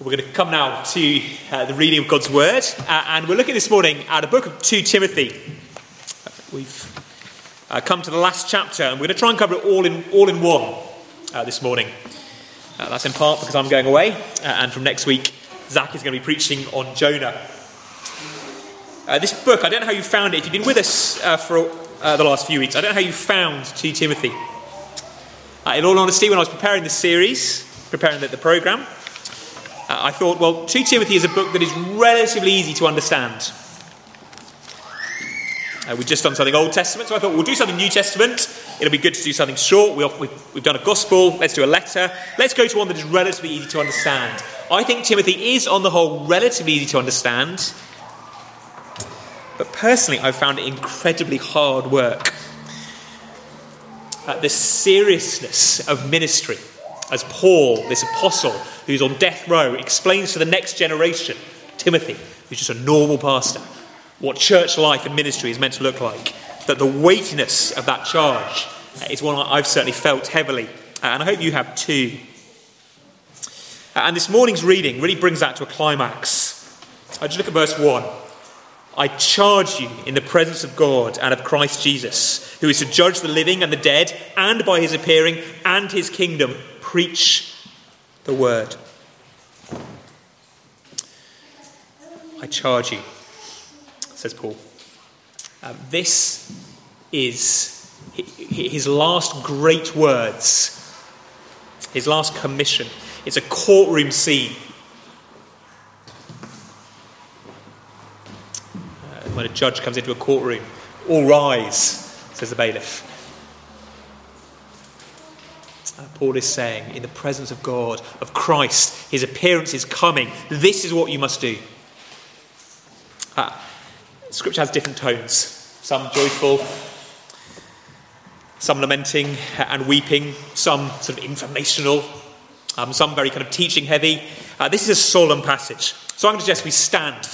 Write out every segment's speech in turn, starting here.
We're going to come now to uh, the reading of God's Word, uh, and we're looking this morning at a book of 2 Timothy. We've uh, come to the last chapter, and we're going to try and cover it all in, all in one uh, this morning. Uh, that's in part because I'm going away, uh, and from next week, Zach is going to be preaching on Jonah. this book, I don't know how you found it. If you've been with us for the last few weeks, I don't know how you found 2 Timothy. in all honesty, when I was preparing the series, preparing the, the programme, I thought, well, 2 Timothy is a book that is relatively easy to understand. Uh, we've just done something Old Testament, so I thought we'll do something New Testament. It'll be good to do something short. We have done a gospel, let's do a letter. Let's go to one that is relatively easy to understand. I think Timothy is, on the whole, relatively easy to understand. But personally, I've found it incredibly hard work. Uh, the seriousness of ministry as Paul, this apostle who's on death row, explains to the next generation, Timothy, who's just a normal pastor, what church life and ministry is meant to look like. That the weightiness of that charge is one I've certainly felt heavily, uh, and I hope you have too. Uh, and this morning's reading really brings that to a climax. I just look at verse 1. I charge you in the presence of God and of Christ Jesus, who is to judge the living and the dead, and by his appearing and his kingdom preach the word. I charge you, says Paul. Um, this is his last great words, his last commission. It's a courtroom scene. Uh, when a judge comes into a courtroom, all rise, says the bailiff. Paul is saying, in the presence of God, of Christ, his appearance is coming. This is what you must do. Ah, scripture has different tones, some joyful, some lamenting and weeping, some sort of informational, um, some very kind of teaching heavy. Uh, this is a solemn passage. So I'm going to suggest we stand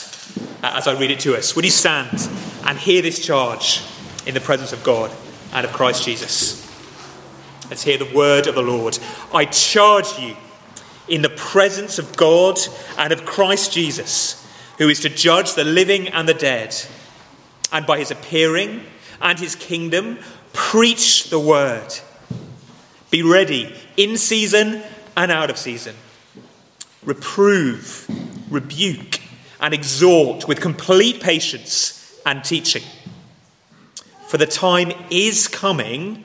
uh, as I read it to us. Would you stand and hear this charge in the presence of God and of Christ Jesus? Let's hear the word of the Lord. I charge you in the presence of God and of Christ Jesus, who is to judge the living and the dead, and by his appearing and his kingdom, preach the word. Be ready in season and out of season. Reprove, rebuke, and exhort with complete patience and teaching. For the time is coming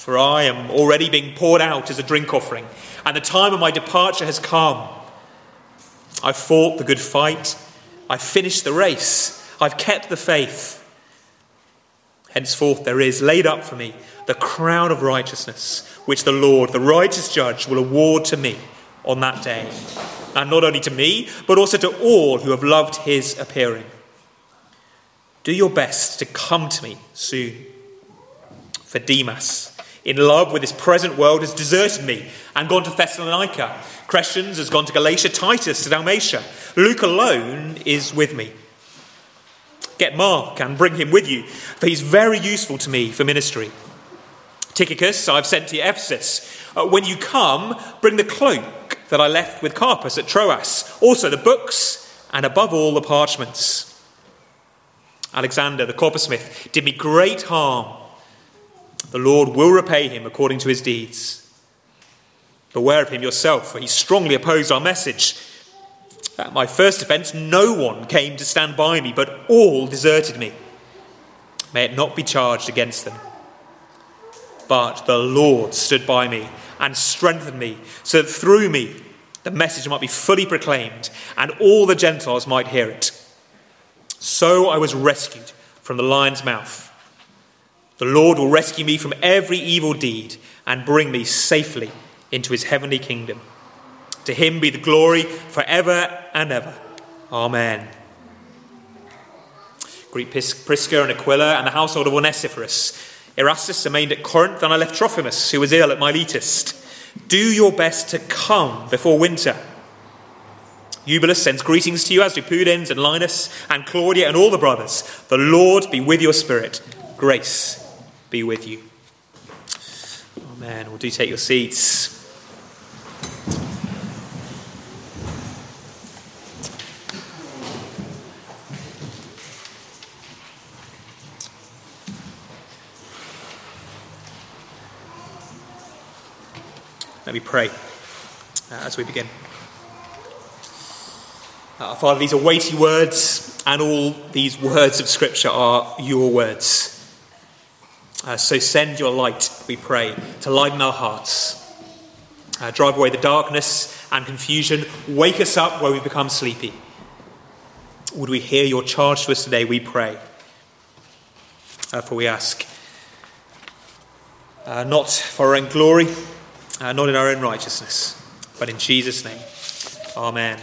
For I am already being poured out as a drink offering, and the time of my departure has come. I've fought the good fight, I've finished the race, I've kept the faith. Henceforth, there is laid up for me the crown of righteousness, which the Lord, the righteous judge, will award to me on that day. And not only to me, but also to all who have loved his appearing. Do your best to come to me soon. For Demas, in love with this present world, has deserted me and gone to Thessalonica. Crescens has gone to Galatia, Titus to Dalmatia. Luke alone is with me. Get Mark and bring him with you, for he's very useful to me for ministry. Tychicus, I've sent to Ephesus. Uh, when you come, bring the cloak that I left with Carpus at Troas, also the books, and above all, the parchments. Alexander, the coppersmith, did me great harm the Lord will repay him according to his deeds. Beware of him yourself, for he strongly opposed our message. At my first offence, no one came to stand by me, but all deserted me. May it not be charged against them. But the Lord stood by me and strengthened me, so that through me the message might be fully proclaimed, and all the Gentiles might hear it. So I was rescued from the lion's mouth. The Lord will rescue me from every evil deed and bring me safely into his heavenly kingdom. To him be the glory forever and ever. Amen. Greet Prisca and Aquila and the household of Onesiphorus. Erastus remained at Corinth, and I left Trophimus, who was ill at Miletus. Do your best to come before winter. Eubulus sends greetings to you, as do Pudens and Linus and Claudia and all the brothers. The Lord be with your spirit. Grace be with you. Amen. Well, do take your seats. Let me pray uh, as we begin. Uh, Father, these are weighty words, and all these words of Scripture are your words. Uh, so send your light, we pray, to lighten our hearts. Uh, drive away the darkness and confusion. Wake us up where we've become sleepy. Would we hear your charge to us today, we pray. Uh, for we ask, uh, not for our own glory, uh, not in our own righteousness, but in Jesus' name. Amen.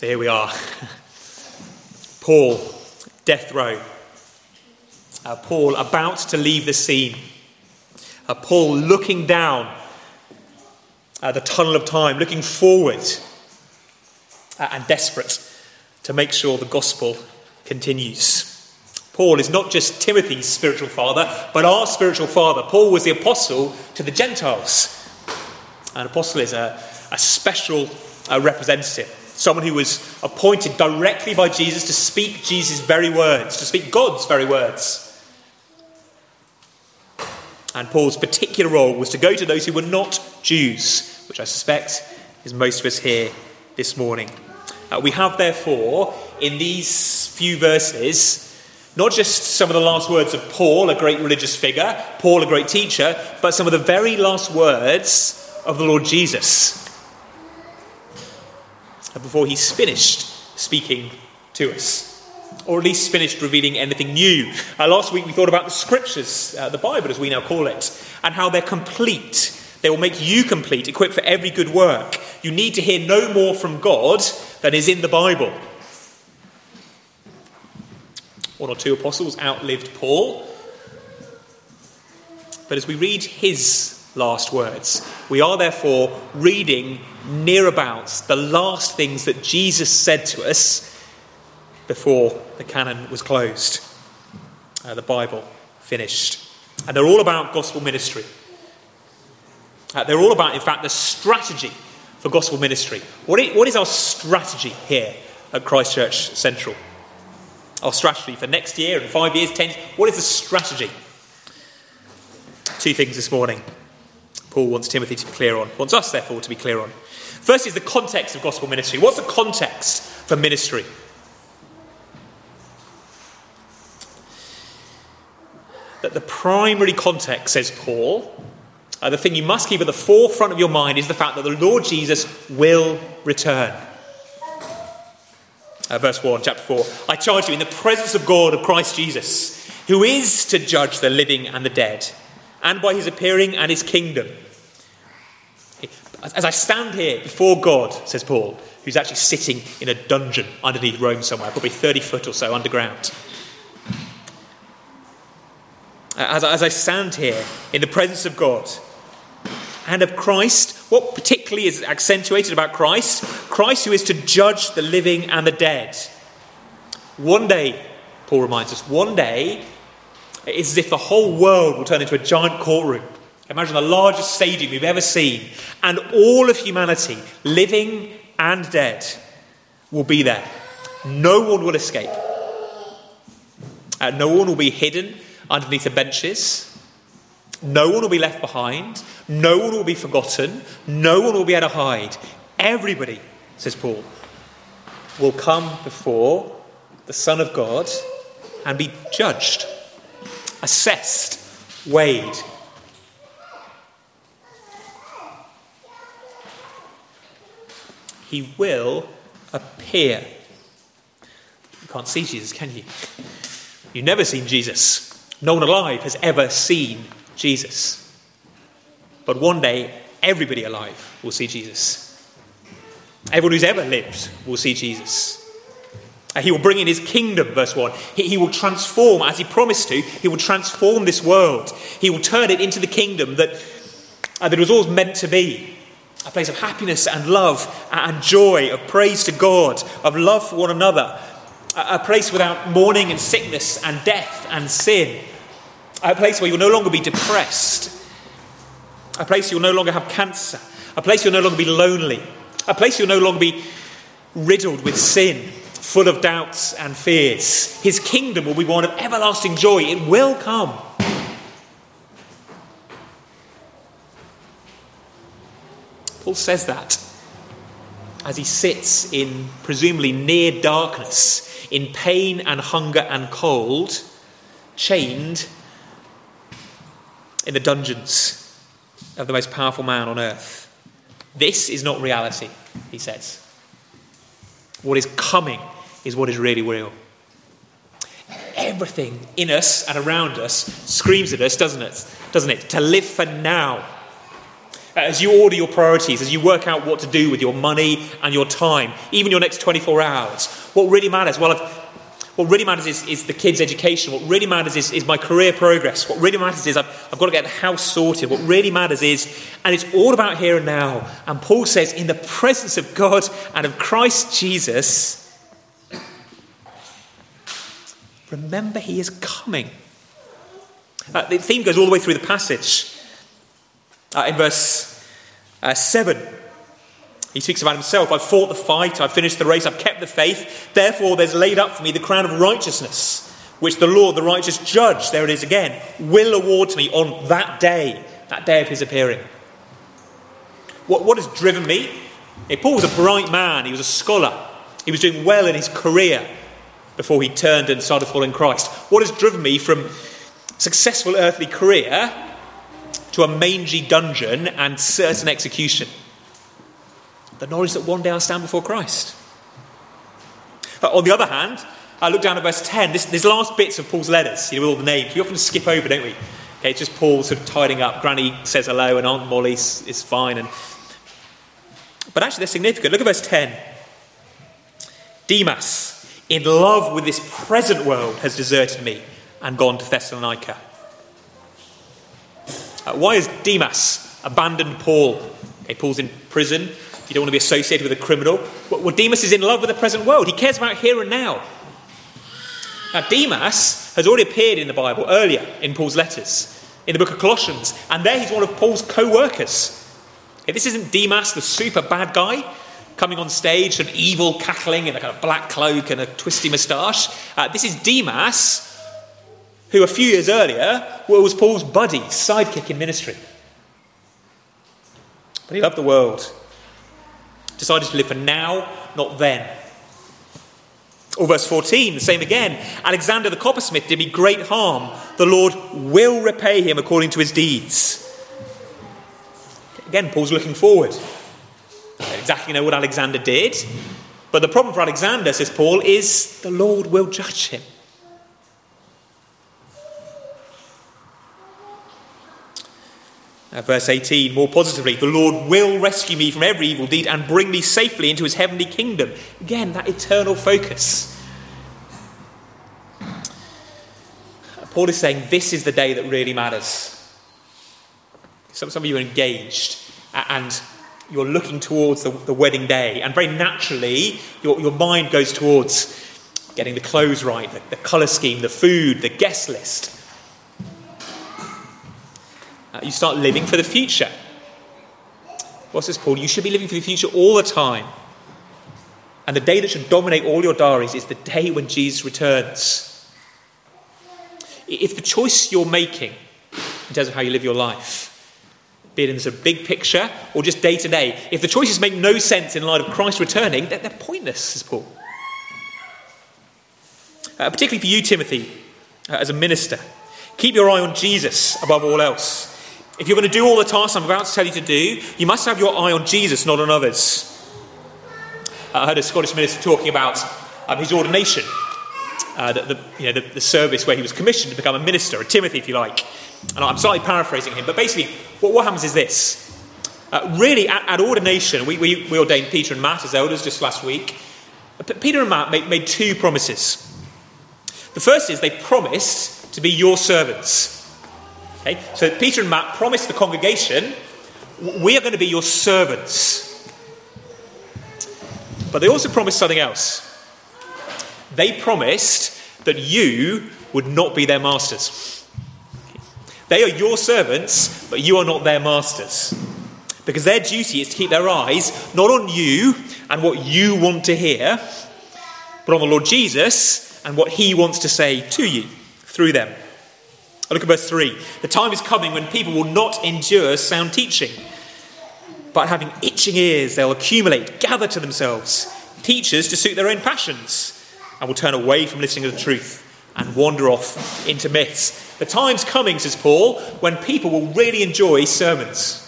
So here we are. Paul, death row. Uh, Paul about to leave the scene. Uh, Paul looking down at the tunnel of time, looking forward uh, and desperate to make sure the gospel continues. Paul is not just Timothy's spiritual father, but our spiritual father. Paul was the apostle to the Gentiles. An apostle is a, a special uh, representative, someone who was appointed directly by Jesus to speak Jesus' very words, to speak God's very words. And Paul's particular role was to go to those who were not Jews, which I suspect is most of us here this morning. Uh, we have, therefore, in these few verses, not just some of the last words of Paul, a great religious figure, Paul, a great teacher, but some of the very last words of the Lord Jesus before he's finished speaking to us. Or at least finished revealing anything new. Uh, last week we thought about the scriptures, uh, the Bible as we now call it, and how they're complete. They will make you complete, equipped for every good work. You need to hear no more from God than is in the Bible. One or two apostles outlived Paul. But as we read his last words, we are therefore reading near about the last things that Jesus said to us before the canon was closed, uh, the Bible finished. And they're all about gospel ministry. Uh, they're all about, in fact, the strategy for gospel ministry. What is, what is our strategy here at Christchurch Central? our strategy for next year and five years, ten What is the strategy? Two things this morning. Paul wants Timothy to be clear on, wants us, therefore, to be clear on. First is the context of gospel ministry. What's the context for ministry? That the primary context, says Paul, uh, the thing you must keep at the forefront of your mind is the fact that the Lord Jesus will return. Uh, verse 1, chapter 4. I charge you in the presence of God, of Christ Jesus, who is to judge the living and the dead, and by his appearing and his kingdom. As I stand here before God, says Paul, who's actually sitting in a dungeon underneath Rome somewhere, probably 30 foot or so underground. As, as I stand here in the presence of God, and of Christ. What particularly is accentuated about Christ? Christ who is to judge the living and the dead. One day, Paul reminds us, one day, it's as if the whole world will turn into a giant courtroom. Imagine the largest stadium you've ever seen, and all of humanity, living and dead, will be there. No one will escape. Uh, no one will be hidden underneath the benches. No one will be left behind. No one will be forgotten. No one will be able to hide. Everybody, says Paul, will come before the Son of God and be judged, assessed, weighed. He will appear. You can't see Jesus, can you? You've never seen Jesus. No one alive has ever seen Jesus. But one day, everybody alive will see Jesus. Everyone who's ever lived will see Jesus. He will bring in his kingdom, verse 1. He, he, will transform, as he promised to, he will transform this world. He will turn it into the kingdom that, uh, that it was always meant to be. A place of happiness and love and joy, of praise to God, of love for one another, a, a place without mourning and sickness and death and sin, a place where you'll no longer be depressed, a place you'll no longer have cancer, a place you'll no longer be lonely, a place you'll no longer be riddled with sin full of doubts and fears. His kingdom will be one of everlasting joy. It will come. Paul says that as he sits in presumably near darkness, in pain and hunger and cold, chained in the dungeons of the most powerful man on earth. This is not reality, he says. What is coming is what is really real. Everything in us and around us screams at us, doesn't it? Doesn't it? To live for now. Uh, as you order your priorities, as you work out what to do with your money and your time, even your next 24 hours, what really matters? Well, what really matters is, is, the kids' education. What really matters is, is my career progress. What really matters is I've, I've, got to get the house sorted. What really matters is, and it's all about here and now. And Paul says, in the presence of God and of Christ Jesus, Remember, he is coming. Uh, the theme goes all the way through the passage. Uh, in verse uh, 7, he speaks about himself I've fought the fight, I've finished the race, I've kept the faith. Therefore, there's laid up for me the crown of righteousness, which the Lord, the righteous judge, there it is again, will award to me on that day, that day of his appearing. What, what has driven me? Paul was a bright man, he was a scholar, he was doing well in his career before he turned and started following Christ. What has driven me from successful earthly career to a mangy dungeon and certain execution? The knowledge that one day I'll stand before Christ. But on the other hand, I look down at verse 10. This, these last bits of Paul's letters, you know, with all the names, we often skip over, don't we? Okay, it's just Paul sort of tidying up. Granny says hello, and Aunt Molly is fine. And... But actually, they're significant. Look at verse 10. Demas, in love with this present world, has deserted me and gone to Thessalonica. Uh, why has Demas abandoned Paul? Okay, Paul's in prison. You don't want to be associated with a criminal. Well, Demas is in love with the present world. He cares about here and now. Now, Demas has already appeared in the Bible earlier in Paul's letters, in the book of Colossians, and there he's one of Paul's co workers. Okay, this isn't Demas, the super bad guy coming on stage, of evil, cackling in a kind of black cloak and a twisty moustache. Uh, this is Demas, who a few years earlier was Paul's buddy, sidekick in ministry. But he loved the world, decided to live for now, not then. Or verse 14, the same again. Alexander the coppersmith did me great harm. The Lord will repay him according to his deeds. Again, Paul's looking forward exactly know what Alexander did. But the problem for Alexander, says Paul, is the Lord will judge him. verse 18, more positively, the Lord will rescue me from every evil deed and bring me safely into his heavenly kingdom. Again, that eternal focus. Paul is saying this is the day that really matters. Some, some of you are engaged and you're looking towards the, the wedding day, and very naturally, your, your mind goes towards getting the clothes right, the, the colour scheme, the food, the guest list. Uh, you start living for the future. What's this, Paul? You should be living for the future all the time. And the day that should dominate all your diaries is the day when Jesus returns. If the choice you're making in terms of how you live your life be it in the sort of big picture or just day to day, if the choices make no sense in light of Christ returning, they're, they're pointless, says Paul. Uh, particularly for you, Timothy, uh, as a minister. Keep your eye on Jesus above all else. If you're going to do all the tasks I'm about to tell you to do, you must have your eye on Jesus, not on others. Uh, I heard a Scottish minister talking about um, his ordination, uh, the, the, you know, the, the service where he was commissioned to become a minister, a Timothy, if you like. And I'm slightly paraphrasing him, but basically, what, what happens is this. Uh, really, at, at ordination, we, we, we, ordained Peter and Matt as elders just last week. Peter and Matt made, made two promises. The first is they promised to be your servants. Okay? So Peter and Matt promised the congregation, we are going to be your servants. But they also promised something else. They promised that you would not be their masters. They are your servants, but you are not their masters. Because their duty is to keep their eyes not on you and what you want to hear, but on the Lord Jesus and what he wants to say to you through them. Look at verse 3. The time is coming when people will not endure sound teaching, but having itching ears, they'll accumulate, gather to themselves teachers to suit their own passions, and will turn away from listening to the truth and wander off into myths. The time's coming, says Paul, when people will really enjoy sermons.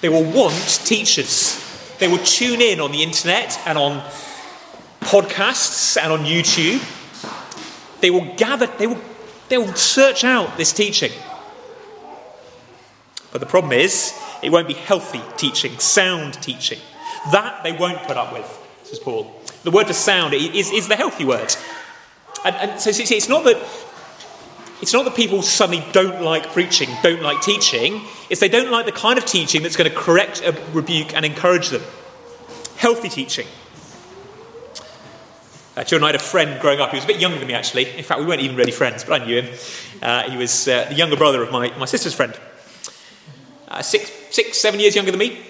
They will want teachers. They will tune in on the internet and on podcasts and on YouTube. They will gather, they will, they will search out this teaching. But the problem is, it won't be healthy teaching, sound teaching. That they won't put up with, says Paul. The word for sound is, is the healthy word. And, and so see, it's not that it's not that people suddenly don't like preaching, don't like teaching. It's they don't like the kind of teaching that's going to correct, uh, rebuke, and encourage them. Healthy teaching. Uh, Joe and I had a friend growing up. He was a bit younger than me, actually. In fact, we weren't even really friends, but I knew him. Uh, he was uh, the younger brother of my, my sister's friend. Uh, six, six, seven years younger than me.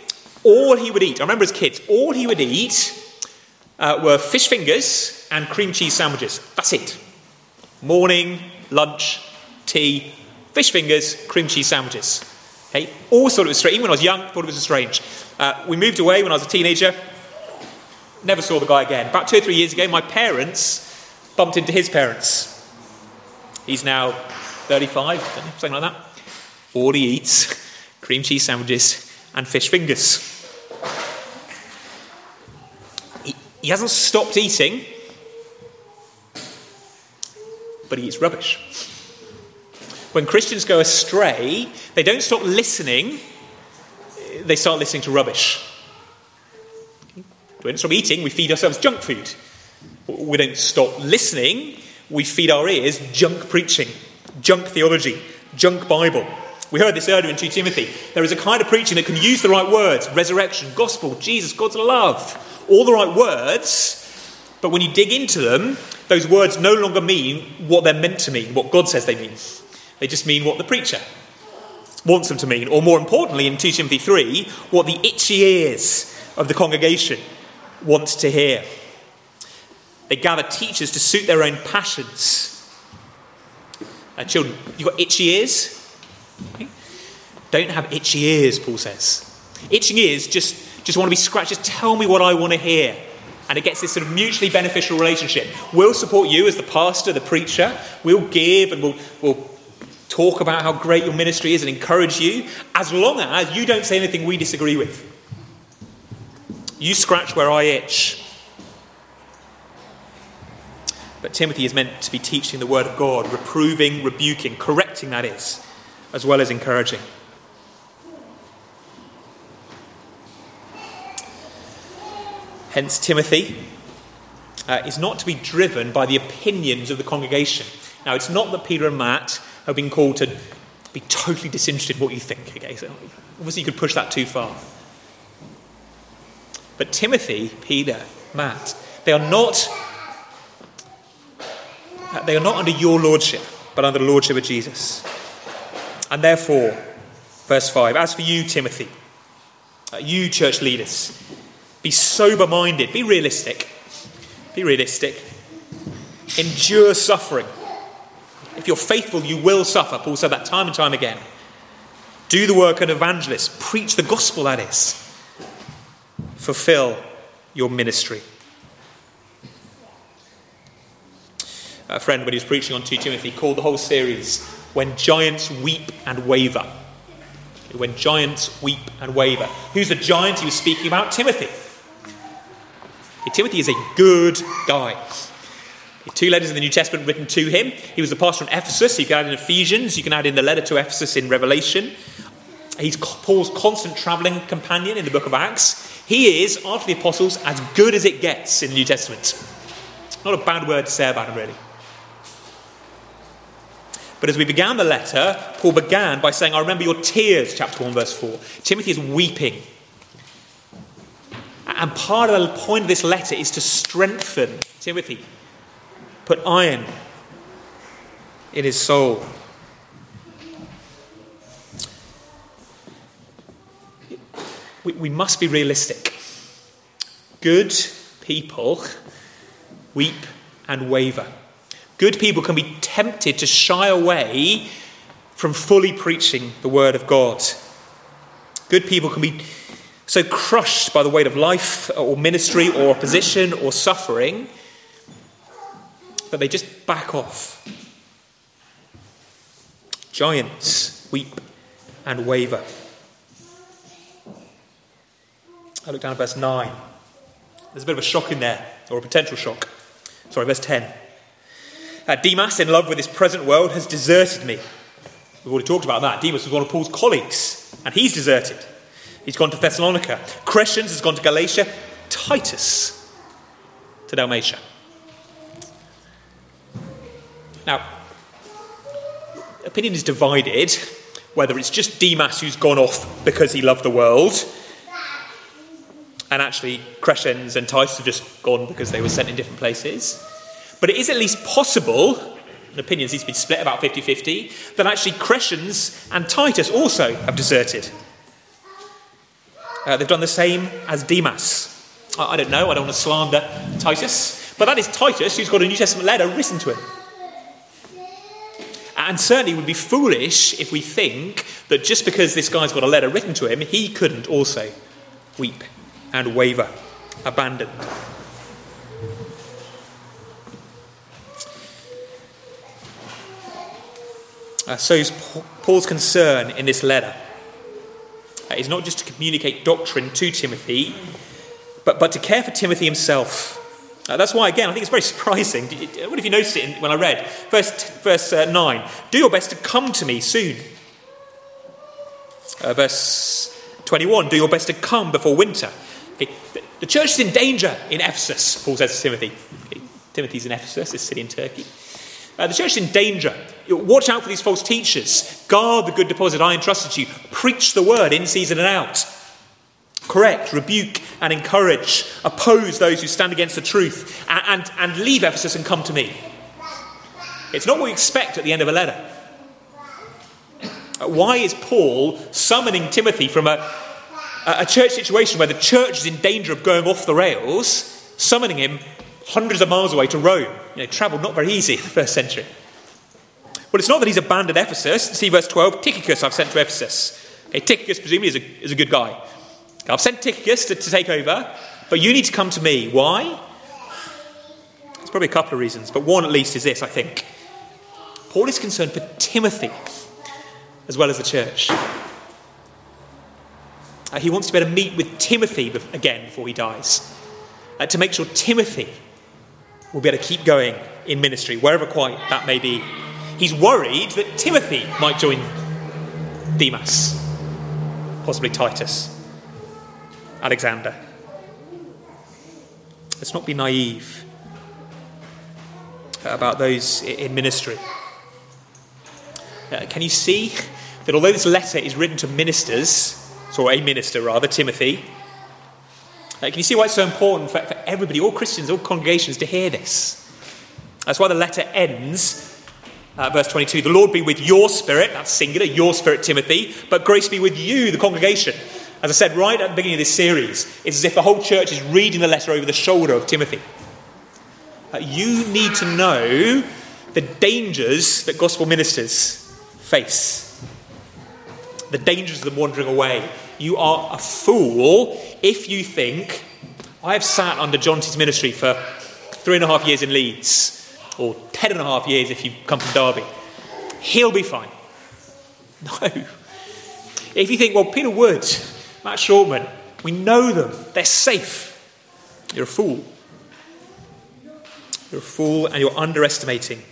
All he would eat, I remember as kids, all he would eat uh, were fish fingers and cream cheese sandwiches. That's it. Morning, lunch, tea, fish fingers, cream cheese sandwiches. Okay, all thought it was strange. Even when I was young, thought it was strange. Uh, we moved away when I was a teenager. Never saw the guy again. About two or three years ago, my parents bumped into his parents. He's now 35, something like that. All he eats cream cheese sandwiches and fish fingers. He, hasn't stopped eating, but he eats rubbish. When Christians go astray, they don't stop listening, they start listening to rubbish. We don't stop eating, we feed ourselves junk food. We don't stop listening, we feed our ears junk preaching, junk theology, junk Bible. We heard this earlier in 2 Timothy. There is a kind of preaching that can use the right words resurrection, gospel, Jesus, God's love, all the right words. But when you dig into them, those words no longer mean what they're meant to mean, what God says they mean. They just mean what the preacher wants them to mean. Or more importantly, in 2 Timothy 3, what the itchy ears of the congregation want to hear. They gather teachers to suit their own passions. Children, you've got itchy ears? Don't have itchy ears, Paul says. Itching ears just, just want to be scratched. Just tell me what I want to hear. And it gets this sort of mutually beneficial relationship. We'll support you as the pastor, the preacher. We'll give and we'll, we'll talk about how great your ministry is and encourage you, as long as you don't say anything we disagree with. You scratch where I itch. But Timothy is meant to be teaching the word of God, reproving, rebuking, correcting, that is, as well as encouraging. Hence, Timothy uh, is not to be driven by the opinions of the congregation. Now, it's not that Peter and Matt have been called to be totally disinterested in what you think. Okay, so obviously you could push that too far. But Timothy, Peter, Matt, they are not they are not under your lordship, but under the lordship of Jesus. And therefore, verse 5, as for you, Timothy, uh, you church leaders, be sober minded, be realistic. Be realistic. Endure suffering. If you're faithful, you will suffer. Paul said that time and time again. Do the work of an evangelist. Preach the gospel, that is. Fulfill your ministry. A friend, when he was preaching on 2 Timothy, called the whole series When Giants Weep and Waver. When Giants Weep and Waver. Who's the giant he was speaking about? Timothy. Timothy is a good guy. Two letters in the New Testament written to him. He was the pastor in Ephesus. You can add in Ephesians. You can add in the letter to Ephesus in Revelation. He's Paul's constant travelling companion in the book of Acts. He is, after the apostles, as good as it gets in the New Testament. Not a bad word to say about him, really. But as we began the letter, Paul began by saying, I remember your tears, chapter 1, verse 4. Timothy is weeping. And part of the point of this letter is to strengthen Timothy, put iron in his soul. We, we must be realistic. Good people weep and waver. Good people can be tempted to shy away from fully preaching the word of God. Good people can be so crushed by the weight of life or ministry or opposition or suffering that they just back off. Giants weep and waver. I look down at verse 9. There's a bit of a shock in there, or a potential shock. Sorry, verse 10. Uh, Demas, in love with this present world, has deserted me. We've already talked about that. Demas was one of Paul's colleagues, and he's deserted. He's gone to Thessalonica. Crescens has gone to Galatia. Titus to Dalmatia. Now, opinion is divided whether it's just Demas who's gone off because he loved the world, and actually Crescens and Titus have just gone because they were sent in different places. But it is at least possible, and opinions need to be split about 50 50, that actually Crescens and Titus also have deserted. Uh, they've done the same as Demas. I, I don't know, I don't want to slander Titus, but that is Titus who's got a New Testament letter written to him. And certainly would be foolish if we think that just because this guy's got a letter written to him, he couldn't also weep and waver, abandoned. Uh, so Paul's concern in this letter uh, is not just to communicate doctrine to Timothy, but, but to care for Timothy himself. Uh, that's why, again, I think it's very surprising. What if you noticed it when I read? Verse, verse uh, 9 Do your best to come to me soon. Uh, verse 21 Do your best to come before winter. Okay. The church is in danger in Ephesus, Paul says to Timothy. Okay. Timothy's in Ephesus, this city in Turkey. Uh, the church is in danger. Watch out for these false teachers. Guard the good deposit I entrusted to you. Preach the word in season and out. Correct, rebuke, and encourage. Oppose those who stand against the truth. And, and, and leave Ephesus and come to me. It's not what we expect at the end of a letter. Uh, why is Paul summoning Timothy from a, a church situation where the church is in danger of going off the rails, summoning him hundreds of miles away to Rome. You know, travel not very easy in the first century. Well, it's not that he's abandoned Ephesus. See verse 12 Tychicus I've sent to Ephesus. Okay, Tychicus, presumably, is a, is a good guy. I've sent Tychicus to, to take over, but you need to come to me. Why? There's probably a couple of reasons, but one at least is this, I think. Paul is concerned for Timothy as well as the church. Uh, he wants to be able to meet with Timothy again before he dies, uh, to make sure Timothy will be able to keep going in ministry, wherever quite that may be. He's worried that Timothy might join Demas, possibly Titus, Alexander. Let's not be naive about those in ministry. Uh, can you see that although this letter is written to ministers, or a minister rather, Timothy, can you see why it's so important for, for everybody, all Christians, all congregations, to hear this? That's why the letter ends uh, verse 22 The Lord be with your spirit, that's singular, your spirit, Timothy, but grace be with you, the congregation. As I said right at the beginning of this series, it's as if the whole church is reading the letter over the shoulder of Timothy. Uh, you need to know the dangers that gospel ministers face, the dangers of them wandering away. You are a fool if you think, I've sat under John T's ministry for three and a half years in Leeds or ten and a half years if you come from Derby. He'll be fine. No. If you think, well, Peter Wood, Matt Shortman, we know them, they're safe, you're a fool. You're a fool and you're underestimating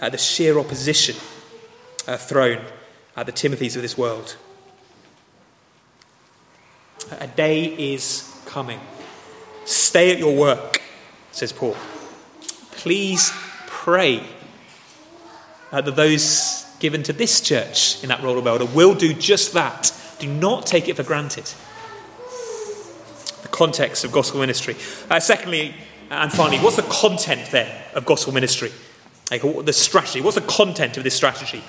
uh, the sheer opposition uh, thrown at the Timothys of this world. A day is coming. Stay at your work, says Paul. Please pray uh, that those given to this church in that role of elder will do just that. Do not take it for granted. The context of gospel ministry. Uh, secondly, and finally, what's the content then of gospel ministry? Like the strategy. What's the content of this strategy?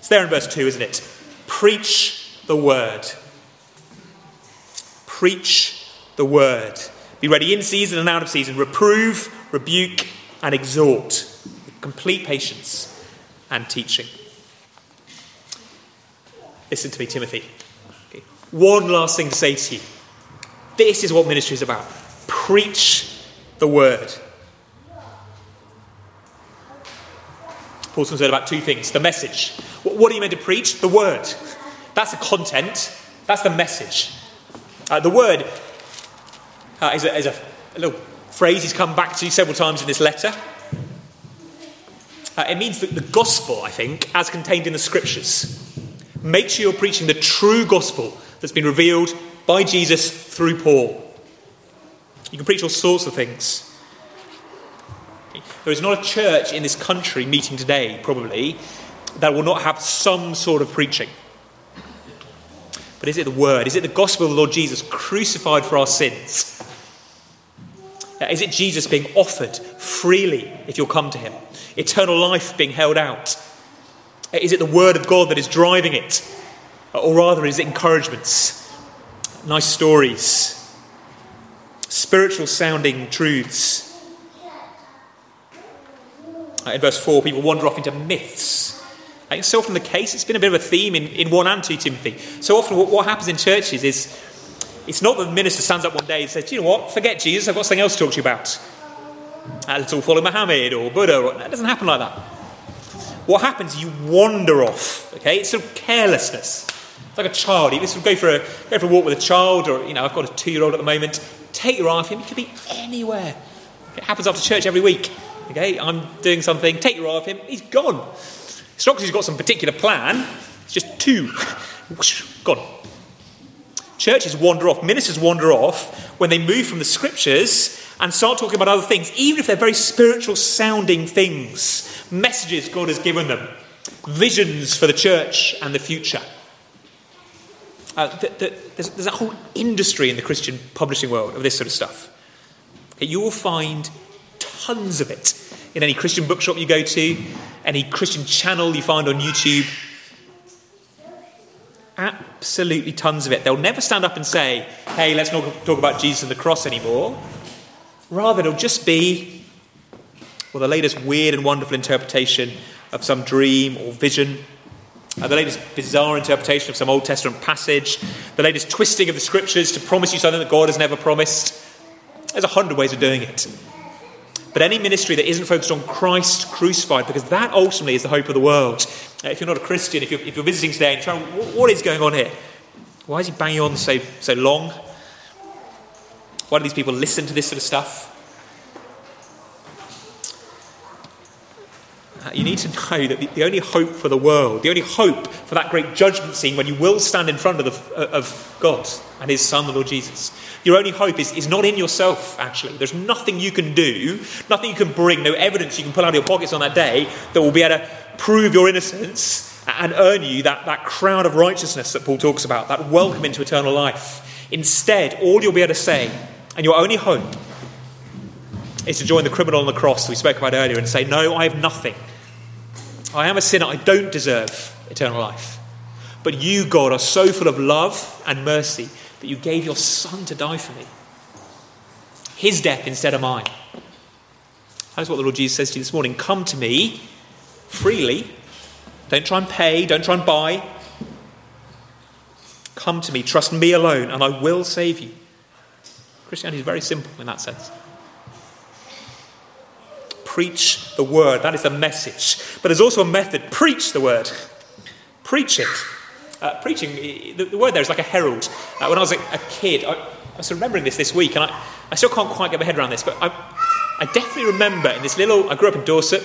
It's there in verse 2, isn't it? Preach the word. Preach the word. Be ready in season and out of season. Reprove, rebuke, and exhort. Complete patience and teaching. Listen to me, Timothy. One last thing to say to you. This is what ministry is about. Preach the word. Paul's concerned about two things the message. What are you meant to preach? The word. That's the content, that's the message. Uh, the word uh, is, a, is a, a, little phrase he's come back to several times in this letter. Uh, it means that the gospel, I think, as contained in the scriptures. Make sure you're preaching the true gospel that's been revealed by Jesus through Paul. You can preach all sorts of things. There is not a church in this country meeting today, probably, that will not have some sort of preaching. But is it the word? Is it the gospel of the Lord Jesus crucified for our sins? Is it Jesus being offered freely if you'll come to him? Eternal life being held out? Is it the word of God that is driving it? Or rather, is it encouragements, nice stories, spiritual sounding truths? Uh, in verse 4, people wander off into myths. I think so often the case, it's been a bit of a theme in, in 1 and 2 Timothy. So often what, what happens in churches is it's not that the minister stands up one day and says, you know what, forget Jesus, I've got something else to talk to you about. Uh, let's all follow Muhammad or Buddha. Or, that doesn't happen like that. What happens, you wander off, okay? It's sort of carelessness. It's like a child. You sort of go for a, go for a walk with a child, or, you know, I've got a two year old at the moment. Take your eye off him. He could be anywhere. It happens after church every week. Okay, I'm doing something, take your eye off him, he's gone. It's not because he's got some particular plan, it's just two. gone. Churches wander off, ministers wander off when they move from the scriptures and start talking about other things, even if they're very spiritual sounding things, messages God has given them, visions for the church and the future. Uh, the, the, there's, there's, a whole industry in the Christian publishing world of this sort of stuff. Okay, you will find tons of it in any Christian bookshop you go to, any Christian channel you find on YouTube. Absolutely tons of it. They'll never stand up and say, hey, let's not talk about Jesus and the cross anymore. Rather, it'll just be, well, the latest weird and wonderful interpretation of some dream or vision, uh, the latest bizarre interpretation of some Old Testament passage, the latest twisting of the scriptures to promise you something that God has never promised. There's a hundred ways of doing it. But any ministry that isn't focused on Christ crucified, because that ultimately is the hope of the world. If you're not a Christian, if you're, if you're visiting today and trying, what is going on here? Why is he banging on so, so long? Why do these people listen to this sort of stuff? You need to know that the, the, only hope for the world, the only hope for that great judgment scene when you will stand in front of, the, uh, of God and His Son, the Lord Jesus, your only hope is, is not in yourself, actually. There's nothing you can do, nothing you can bring, no evidence you can pull out of your pockets on that day that will be able to prove your innocence and earn you that, that crown of righteousness that Paul talks about, that welcome into eternal life. Instead, all you'll be able to say, and your only hope, is to join the criminal on the cross we spoke about earlier and say, No, I have nothing. I am a sinner. I don't deserve eternal life. But you, God, are so full of love and mercy that you gave your Son to die for me. His death instead of mine. That's what the Lord Jesus says to you this morning. Come to me freely. Don't try and pay, don't try and buy. Come to me, trust me alone, and I will save you. Christianity is very simple in that sense. Preach the word. That is the message. But there's also a method. Preach the word. Preach it. Uh, preaching, the, the, word there is like a herald. Uh, when I was a, a kid, I, I, was remembering this this week, and I, I still can't quite get my head around this, but I, I definitely remember in this little, I grew up in Dorset,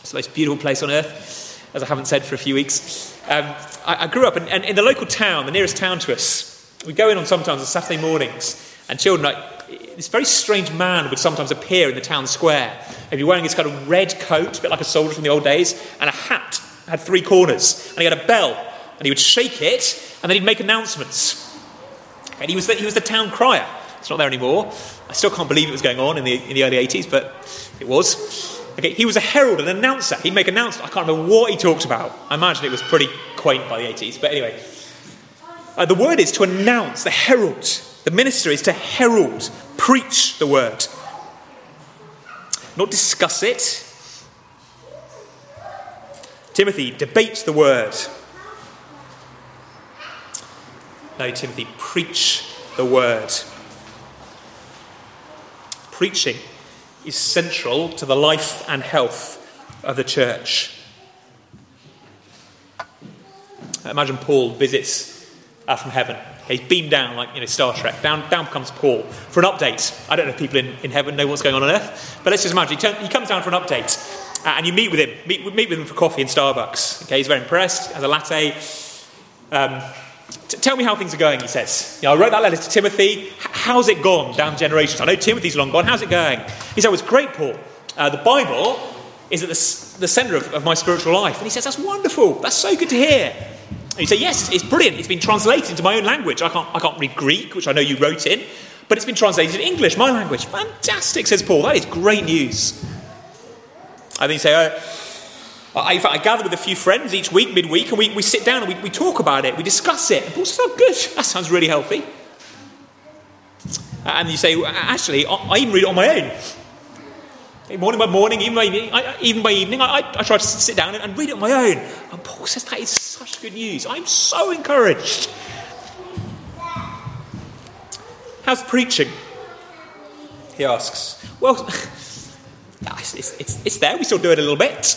it's the most beautiful place on earth, as I haven't said for a few weeks. Um, I, I, grew up, in, and in the local town, the nearest town to us, we go in on sometimes on Saturday mornings, and children, like, this very strange man would sometimes appear in the town square. He'd be wearing his kind of red coat, a bit like a soldier from the old days, and a hat had three corners, and he had a bell, and he would shake it, and then he'd make announcements. And he was the, he was the town crier. It's not there anymore. I still can't believe it was going on in the, in the early 80s, but it was. Okay, he was a herald, an announcer. He'd make announcements. I can't remember what he talked about. I imagine it was pretty quaint by the 80s. But anyway, uh, the word is to announce, the herald. The minister is to herald, preach the word, not discuss it. Timothy, debate the word. No, Timothy, preach the word. Preaching is central to the life and health of the church. Imagine Paul visits uh, from heaven. He's beamed down like you know Star Trek. Down, down comes Paul for an update. I don't know if people in, in heaven know what's going on on earth, but let's just imagine he, turn, he comes down for an update, uh, and you meet with him. Meet, meet with him for coffee in Starbucks. Okay, he's very impressed. Has a latte. Um, T- tell me how things are going, he says. You know, I wrote that letter to Timothy. H- how's it gone down generations? I know Timothy's long gone. How's it going? He said, it's great, Paul. Uh, the Bible is at the, the centre of, of, my spiritual life. And he says, That's wonderful. That's so good to hear. And you say, Yes, it's, it's brilliant. It's been translated into my own language. I can't, I can't read Greek, which I know you wrote in, but it's been translated in English, my language. Fantastic, says Paul. That is great news. I think you say, uh, I, I gather with a few friends each week, midweek, and we, we sit down and we, we talk about it, we discuss it. And Paul says, Oh, good, that sounds really healthy. And you say, Actually, I even read it on my own. Morning by morning, even by evening, I, even by evening, I, I, try to sit down and read it on my own. And Paul says that is such good news. I'm so encouraged. How's preaching? He asks. Well, it's, it's, it's there. We still do it a little bit.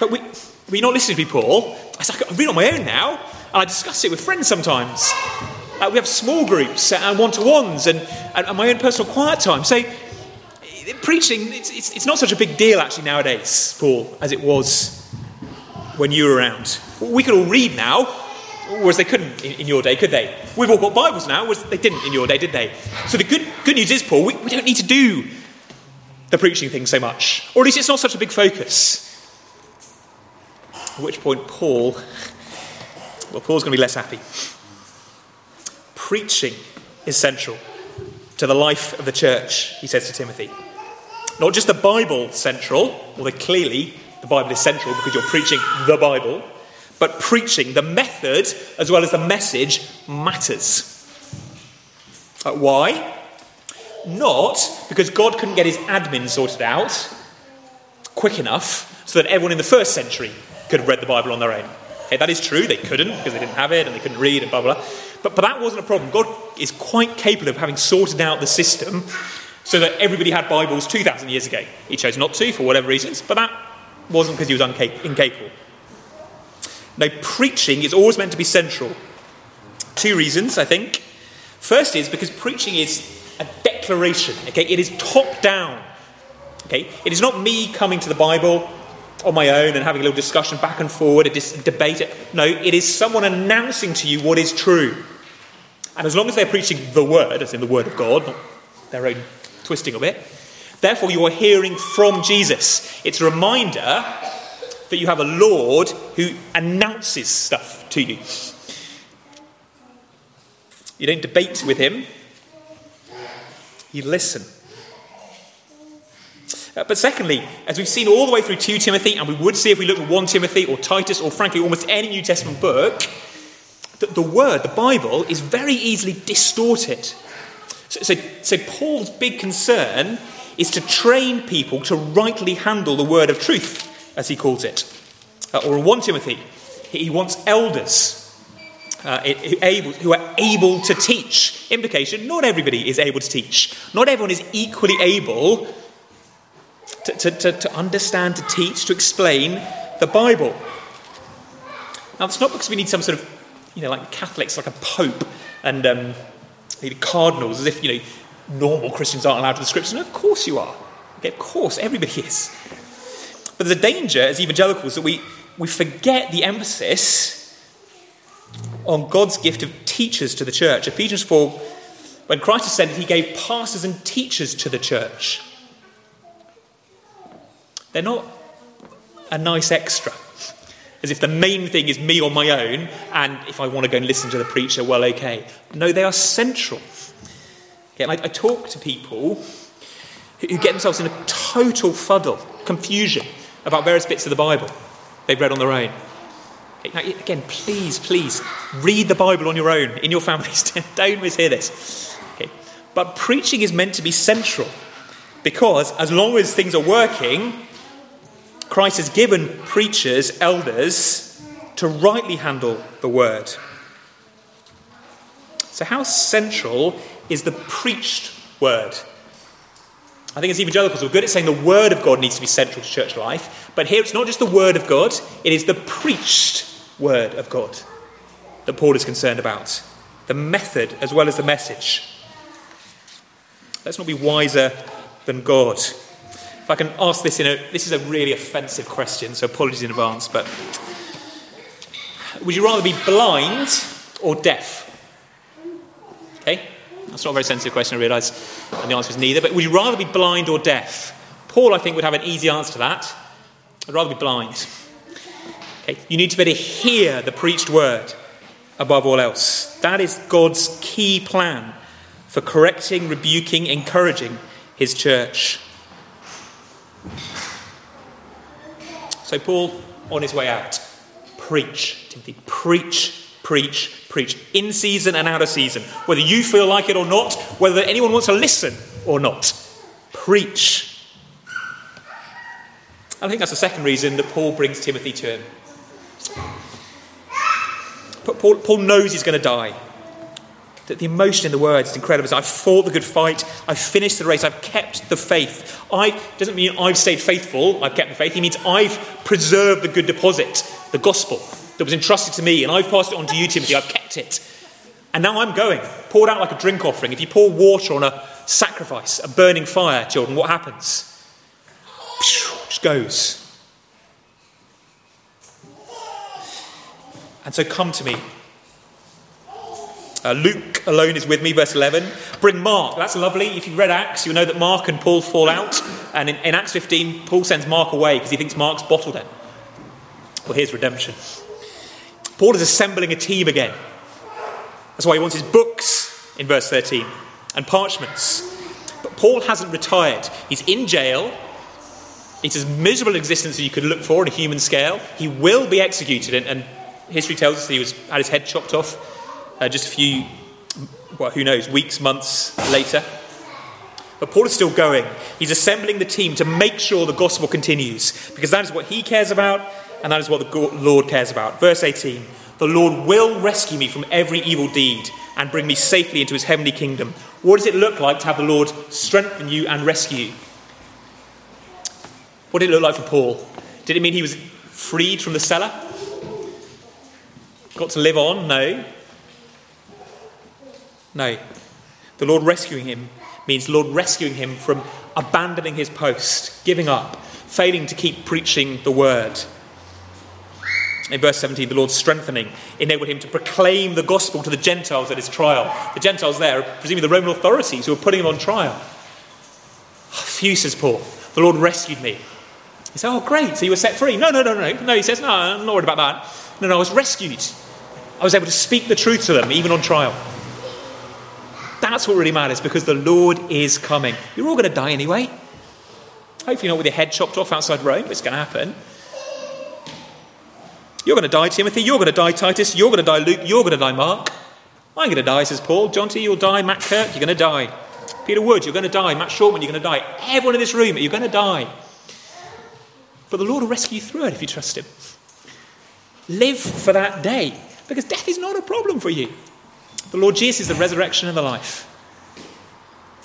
But we, we're not listening to me, Paul. I said, I read on my own now, and I discuss it with friends sometimes. Uh, we have small groups and one to ones and, and, my own personal quiet time. So, preaching, it's, it's, it's, not such a big deal actually nowadays, Paul, as it was when you were around. We can all read now, whereas they couldn't in, in your day, could they? We've all got Bibles now, whereas they didn't in your day, did they? So, the good, good news is, Paul, we, we don't need to do the preaching thing so much, or at least it's not such a big focus. At which point, Paul, well, Paul's going to be less happy. Preaching is central to the life of the church, he says to Timothy. Not just the Bible central, although clearly the Bible is central because you're preaching the Bible, but preaching, the method as well as the message, matters. Uh, why? Not because God couldn't get his admin sorted out quick enough so that everyone in the first century could have read the Bible on their own. Okay, that is true, they couldn't because they didn't have it and they couldn't read and blah, blah, blah. But, but that wasn't a problem. God is quite capable of having sorted out the system so that everybody had Bibles 2,000 years ago. He chose not to for whatever reasons, but that wasn't because he was unca- incapable. Now, preaching is always meant to be central. Two reasons, I think. First is because preaching is a declaration, okay? It is top down. Okay? It is not me coming to the Bible on my own and having a little discussion back and forward, a dis- debate. No, it is someone announcing to you what is true. And as long as they're preaching the word, as in the word of God, not their own twisting a bit. therefore you are hearing from Jesus. It's a reminder that you have a Lord who announces stuff to you. You don't debate with him, you listen. Uh, but secondly, as we've seen all the way through 2 Timothy, and we would see if we looked at 1 Timothy or Titus or frankly almost any New Testament book, that the word, the Bible, is very easily distorted. So, so, so Paul's big concern is to train people to rightly handle the word of truth, as he calls it. Uh, or in 1 Timothy, he wants elders uh, able, who are able to teach. Implication not everybody is able to teach. Not everyone is equally able to, to, to, understand, to teach, to explain the Bible. Now, it's not because we need some sort of, you know, like Catholics, like a pope and um, cardinals, as if, you know, normal Christians aren't allowed to the scriptures. No, of course you are. Okay, of course, everybody is. But there's a danger as evangelicals that we, we forget the emphasis on God's gift of teachers to the church. Ephesians 4, when Christ ascended, he gave pastors and teachers to the church. They're not a nice extra, as if the main thing is me on my own, and if I want to go and listen to the preacher, well, okay. No, they are central. Okay, I, I talk to people who get themselves in a total fuddle, confusion about various bits of the Bible they've read on their own. Now, again, please, please read the Bible on your own in your families. Don't mishear this. Okay. But preaching is meant to be central because as long as things are working, Christ has given preachers, elders, to rightly handle the word. So, how central is the preached word? I think as evangelicals, we're good at saying the word of God needs to be central to church life, but here it's not just the word of God, it is the preached word of God that Paul is concerned about the method as well as the message. Let's not be wiser than God. If I can ask this in a, this is a really offensive question, so apologies in advance, but would you rather be blind or deaf? Okay, that's not a very sensitive question, I realise, and the answer is neither, but would you rather be blind or deaf? Paul, I think, would have an easy answer to that. I'd rather be blind. Okay? You need to be able to hear the preached word above all else. That is God's key plan for correcting, rebuking, encouraging his church. So, Paul, on his way out, preach, Timothy, preach, preach, preach, in season and out of season, whether you feel like it or not, whether anyone wants to listen or not. Preach. I think that's the second reason that Paul brings Timothy to him. But Paul, Paul knows he's going to die. That the emotion in the words is incredible. I've fought the good fight. I've finished the race. I've kept the faith. I doesn't mean I've stayed faithful. I've kept the faith. He means I've preserved the good deposit, the gospel that was entrusted to me, and I've passed it on to you, Timothy. I've kept it. And now I'm going, poured out like a drink offering. If you pour water on a sacrifice, a burning fire, children, what happens? Just goes. And so come to me. Uh, Luke alone is with me, verse 11. Bring Mark. That's lovely. If you've read Acts, you'll know that Mark and Paul fall out. And in, in Acts 15, Paul sends Mark away because he thinks Mark's bottled it. Well, here's redemption. Paul is assembling a team again. That's why he wants his books in verse 13 and parchments. But Paul hasn't retired. He's in jail. It's as miserable an existence as you could look for on a human scale. He will be executed, and, and history tells us he was had his head chopped off uh, just a few, well, who knows, weeks, months later. But Paul is still going. He's assembling the team to make sure the gospel continues, because that is what he cares about, and that is what the Lord cares about. Verse 18 The Lord will rescue me from every evil deed and bring me safely into his heavenly kingdom. What does it look like to have the Lord strengthen you and rescue you? What did it look like for Paul? Did it mean he was freed from the cellar? Got to live on? No. No. The Lord rescuing him means Lord rescuing him from abandoning his post, giving up, failing to keep preaching the word. In verse 17, the Lord strengthening enabled him to proclaim the gospel to the Gentiles at his trial. The Gentiles there are presumably the Roman authorities who were putting him on trial. Oh, phew, says Paul. The Lord rescued me. He said, Oh, great. So you were set free. No, no, no, no. No, he says, No, I'm not worried about that. No, no, I was rescued. I was able to speak the truth to them, even on trial. That's what really matters because the Lord is coming. You're all going to die anyway. Hopefully, not with your head chopped off outside Rome, it's going to happen. You're going to die, Timothy. You're going to die, Titus. You're going to die, Luke. You're going to die, Mark. I'm going to die, says Paul. John T, you'll die. Matt Kirk, you're going to die. Peter Wood, you're going to die. Matt Shortman, you're going to die. Everyone in this room, you're going to die. But the Lord will rescue you through it if you trust Him. Live for that day because death is not a problem for you. The Lord Jesus is the resurrection and the life.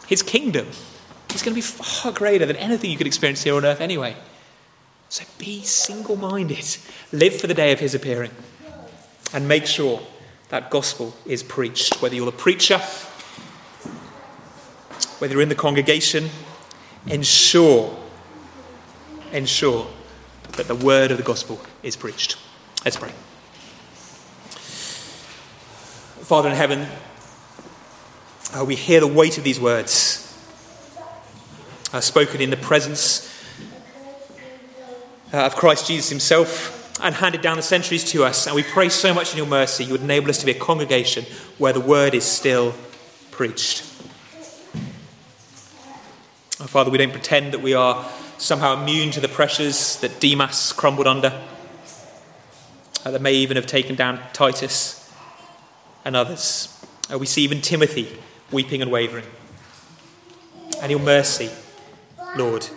His kingdom is going to be far greater than anything you could experience here on earth anyway. So be single minded. Live for the day of his appearing. And make sure that gospel is preached. Whether you're the preacher, whether you're in the congregation, ensure, ensure that the word of the gospel is preached. Let's pray. Father in heaven, uh, we hear the weight of these words uh, spoken in the presence uh, of Christ Jesus himself and handed down the centuries to us. And we pray so much in your mercy, you would enable us to be a congregation where the word is still preached. Oh, Father, we don't pretend that we are somehow immune to the pressures that Demas crumbled under, uh, that may even have taken down Titus and others. Uh, we see even Timothy weeping and wavering. And your mercy, Lord,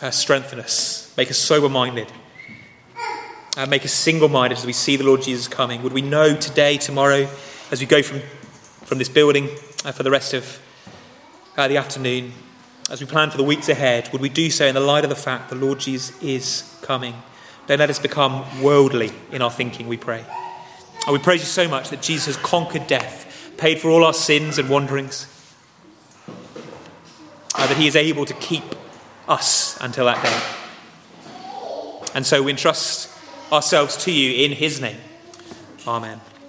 uh, strengthen us, make us sober minded, uh, make us single minded as we see the Lord Jesus coming. Would we know today, tomorrow, as we go from, from this building uh, for the rest of uh, the afternoon, as we plan for the weeks ahead, would we do so in the light of the fact the Lord Jesus is coming? Don't let us become worldly in our thinking, we pray. And we praise you so much that Jesus has conquered death, paid for all our sins and wanderings, that he is able to keep us until that day. And so we entrust ourselves to you in his name. Amen.